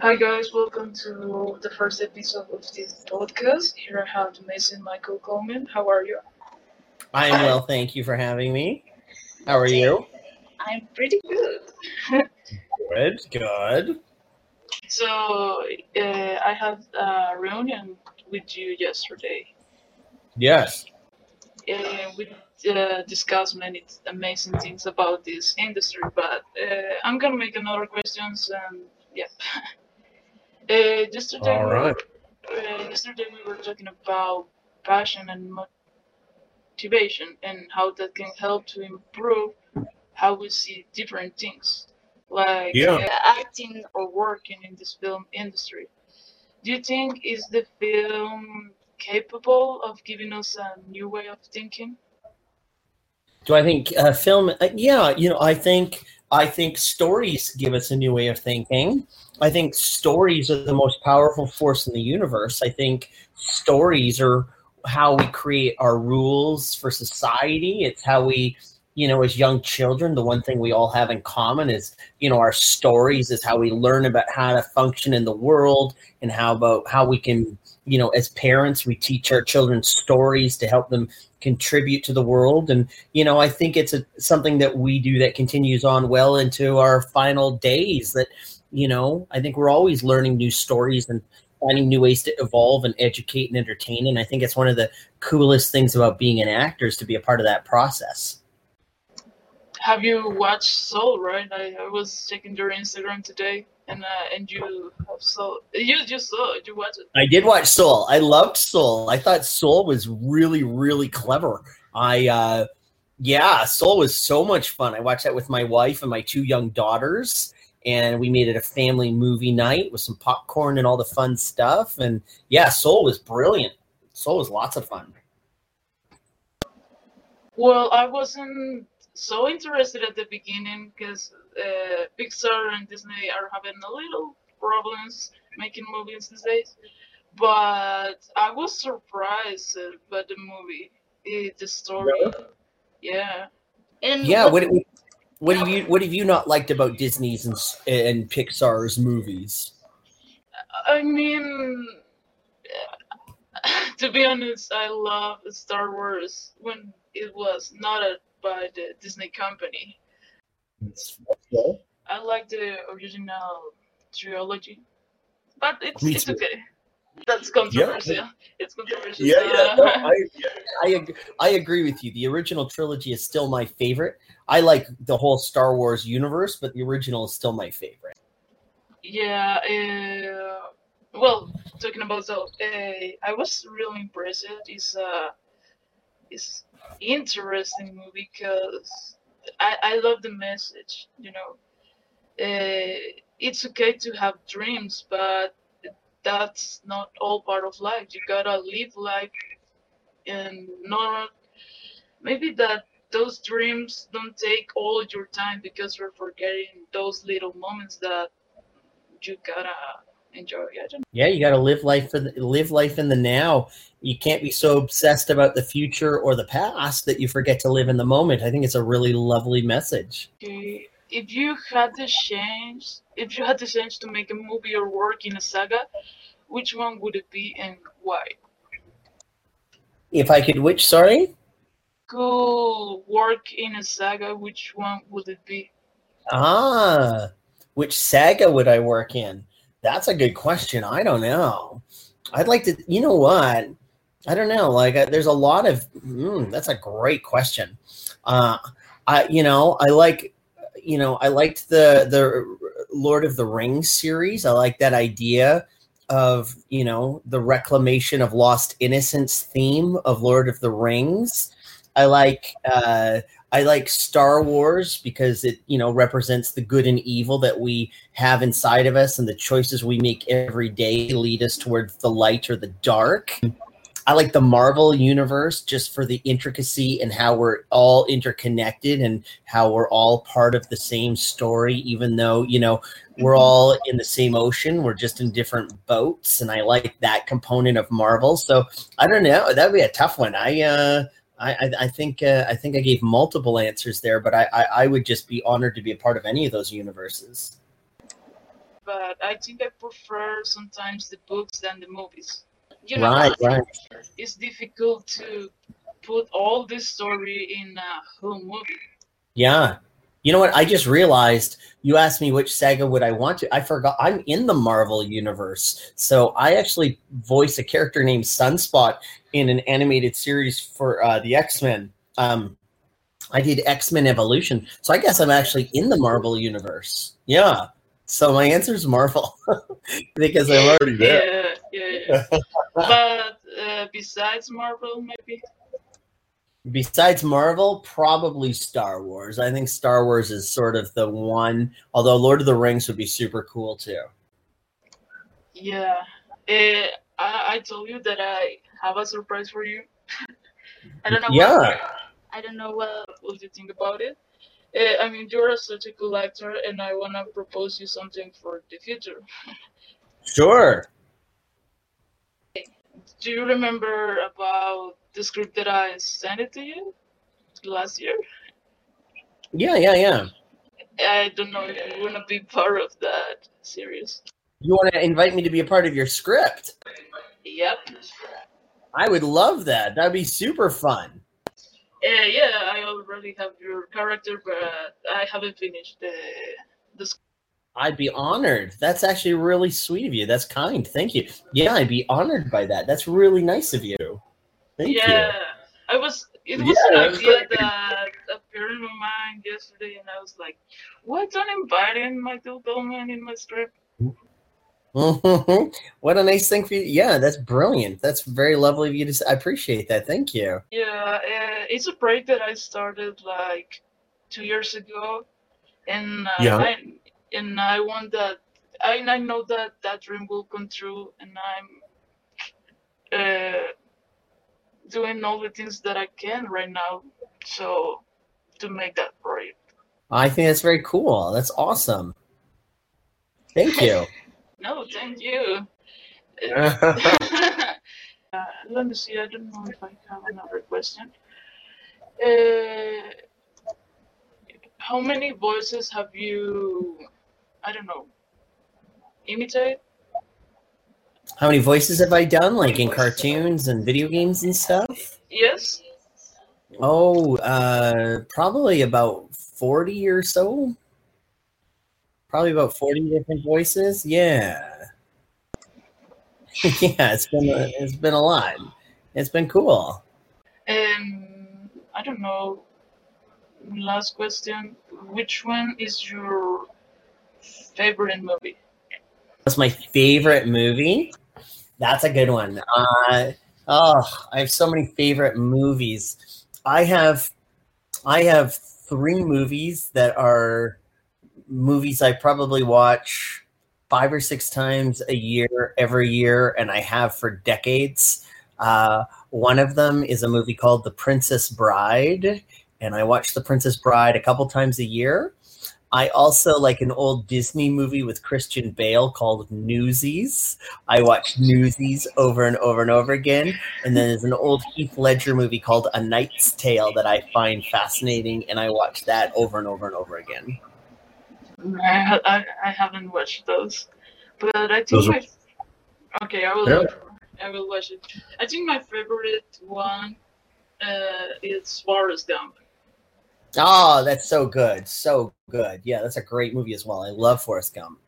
Hi guys, welcome to the first episode of this podcast. Here I have Mason Michael Coleman. How are you? I am well, thank you for having me. How are you? I'm pretty good. Good, good. So uh, I had a reunion with you yesterday. Yes. Uh, we uh, discussed many amazing things about this industry, but uh, I'm gonna make another questions and yeah. Uh, yesterday, All we were, uh, yesterday we were talking about passion and motivation and how that can help to improve how we see different things, like Yeah. uh, acting or working in this film industry. Do you think is the film capable of giving us a new way of thinking? Do I think uh, film? Uh, yeah, you know, I think I think stories give us a new way of thinking. I think stories are the most powerful force in the universe. I think stories are how we create our rules for society. It's how we, you know, as young children, the one thing we all have in common is, you know, our stories is how we learn about how to function in the world and how about how we can, you know, as parents, we teach our children stories to help them contribute to the world. And you know i think it's a, something that we do that continues on well into our final days that you know i think we're always learning new stories and finding new ways to evolve and educate and entertain. And i think it's one of the coolest things about being an actor is to be a part of that process. Have you watched Soul? Right, I, I was checking your Instagram today, and uh, and you have Soul. You just saw. You watched it. i did watch soul i loved soul i thought soul was really really clever i uh yeah soul was so much fun i watched that with my wife and my two young daughters and we made it a family movie night with some popcorn and all the fun stuff and yeah soul was brilliant soul was lots of fun Well, I wasn't so interested at the beginning because uh, Pixar and Disney are having a little problems making movies these days. But I was surprised uh, by the movie, eh, the story. Yeah. And yeah what- what, what have you what have you not liked about disney's and, and pixar's movies I mean, to be honest, I love Star Wars when it was not a, by the Disney company. I like the original trilogy, but it's Me it's too. okay. That's controversial. It's controversial. Yeah, yeah, no, Uh, I, I, ag- I agree with you. The original trilogy is still my favorite. I like the whole Star Wars universe, but the original is still my favorite. yeah. Uh, well, talking about so, uh, I was really impressed. It's a it's interesting movie because I I love the message. You know, uh, it's okay to have dreams, but that's not all part of life. You gotta live life and not maybe that those dreams don't take all your time because we're forgetting those little moments that you gotta enjoy. I don't Yeah, you got to live life for the, live life in the now. You can't be so obsessed about the future or the past that you forget to live in the moment. I think it's a really lovely message. Okay, if you had the chance, if you had the chance to make a movie or work in a saga, which one would it be and why? If I could, which sorry, Cool work in a saga, which one would it be? ah, which saga would I work in? That's a good question. I don't know. I'd like to. You know what? I don't know. Like, there's a lot of. Mm, that's a great question. Uh, I, you know, I like, you know, I liked the the Lord of the Rings series. I like that idea of you know the reclamation of lost innocence theme of Lord of the Rings. I like uh, I like Star Wars because it you know represents the good and evil that we have inside of us and the choices we make every day lead us towards the light or the dark. I like the Marvel universe just for the intricacy and how we're all interconnected and how we're all part of the same story, even though, you know, we're all in the same ocean. We're just in different boats. And I like that component of Marvel. So I don't know. That'd be a tough one. I, uh, I, I- I think uh, I think I gave multiple answers there, but I, I, I would just be honored to be a part of any of those universes. but I think I prefer sometimes the books than the movies. You know, Right, right. it's difficult to put all this story in a whole movie. Yeah. You know what? I just realized you asked me which saga would I want to. I forgot I'm in the Marvel universe. So I actually voice a character named Sunspot in an animated series for uh, the X-Men. Um, I did X-Men Evolution. So I guess I'm actually in the Marvel universe. Yeah. So my answer is Marvel because I'm already there. Yeah, yeah, yeah. but uh, besides Marvel, maybe. Besides Marvel, probably Star Wars. I think Star Wars is sort of the one, although Lord of the Rings would be super cool too. Yeah. Uh, I, I told you that I have a surprise for you. I don't know. Yeah. What, I don't know what what you think about it. Uh, I mean, you're such a cool actor, and I wanna propose you something for the future. Sure. Do you remember about the script that I sent it to you last year? Yeah, yeah, yeah. I don't know if you wanna be part of that series. You want to invite me to be a part of your script? Yep. I would love that. That'd be super fun. Uh, yeah, I already have your character, but I haven't finished the the script. I'd be honored. That's actually really sweet of you. That's kind. Thank you. Yeah, I'd be honored by that. That's really nice of you. Thank you. yeah, I was. It was Yeah, an that was idea great. that appeared in my mind yesterday, and I was like, "Why don't invite in Michael Coleman in my script?" what a nice thing for you. Yeah, that's brilliant. That's very lovely of you to say. I appreciate that. Thank you. Yeah, uh, it's a project that I started like two years ago, and uh, Yeah. I, and I want that. I, I know that that dream will come true, and I'm uh, doing all the things that I can right now, so to make that project. I think that's very cool. That's awesome. Thank you. No, thank you. Uh, let me see. I don't know if I have another question. Uh, how many voices have you? I don't know. Imitate? How many voices have I done, like in cartoons and video games and stuff? Yes. Oh, uh, probably about 40 or so. Probably about 40 different voices. Yeah. yeah, it's been a, it's been a lot. It's been cool. Um, I don't know. Last question. Which one is your favorite movie? That's my favorite movie? That's a good one. Uh, oh, I have so many favorite movies. I have, I have three movies that are movies I probably watch five or six times a year, every year, and I have for decades. Uh, one of them is a movie called The Princess Bride, and I watch The Princess Bride a couple times a year. I also like an old Disney movie with Christian Bale called Newsies. I watch Newsies over and over and over again. And then there's an old Heath Ledger movie called A Knight's Tale that I find fascinating, and I watch that over and over and over again. I, I, I haven't watched those, but I think Those are- okay, I will Yeah. I will watch it. I think my favorite one uh, is Forrest Gump. Oh, that's so good. So good. Yeah, that's a great movie as well. I love Forrest Gump.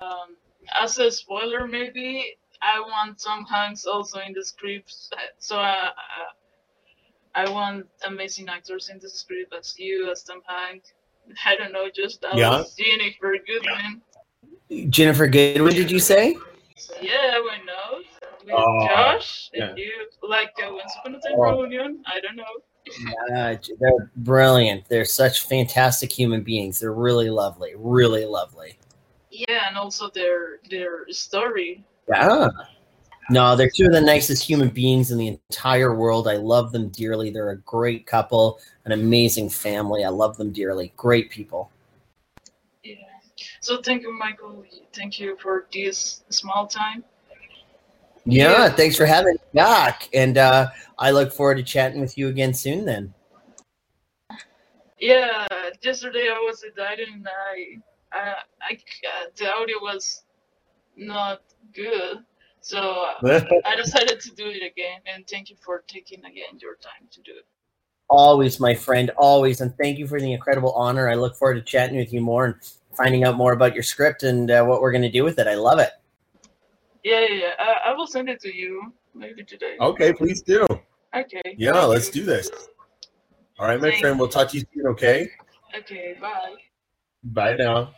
Um, as a spoiler, maybe I want Tom Hanks also in the script, so I, I, I want amazing actors in the script as you, as Tom Hanks. I don't know, just as Yeah. Jennifer Goodman. Ginnifer Goodwin, did you say? Yeah, why not? With Oh, Josh yeah. and you, like uh, Once Upon a Time Oh. Reunion. I don't know. Uh, they're brilliant. They're such fantastic human beings. They're really lovely. Really lovely. Yeah, and also their their story. Yeah. No, they're two of the nicest human beings in the entire world. I love them dearly. They're a great couple, an amazing family. I love them dearly. Great people. Yeah. So thank you, Michael. Thank you for this small time. Yeah, Yeah. thanks for having me back. And uh, I look forward to chatting with you again soon then. Yeah, yesterday I was at diet and I I, I uh, the audio was not good, so uh, I decided to do it again. And thank you for taking again your time to do it. Always, my friend, always, and thank you for the incredible honor. I look forward to chatting with you more and finding out more about your script and uh, what we're going to do with it. I love it. Yeah, yeah, yeah. I, I will send it to you maybe today. Okay, please do. Okay. Yeah, let's do this. All right, my Thank friend. We'll talk to you soon. Okay. Okay, bye. Bye now.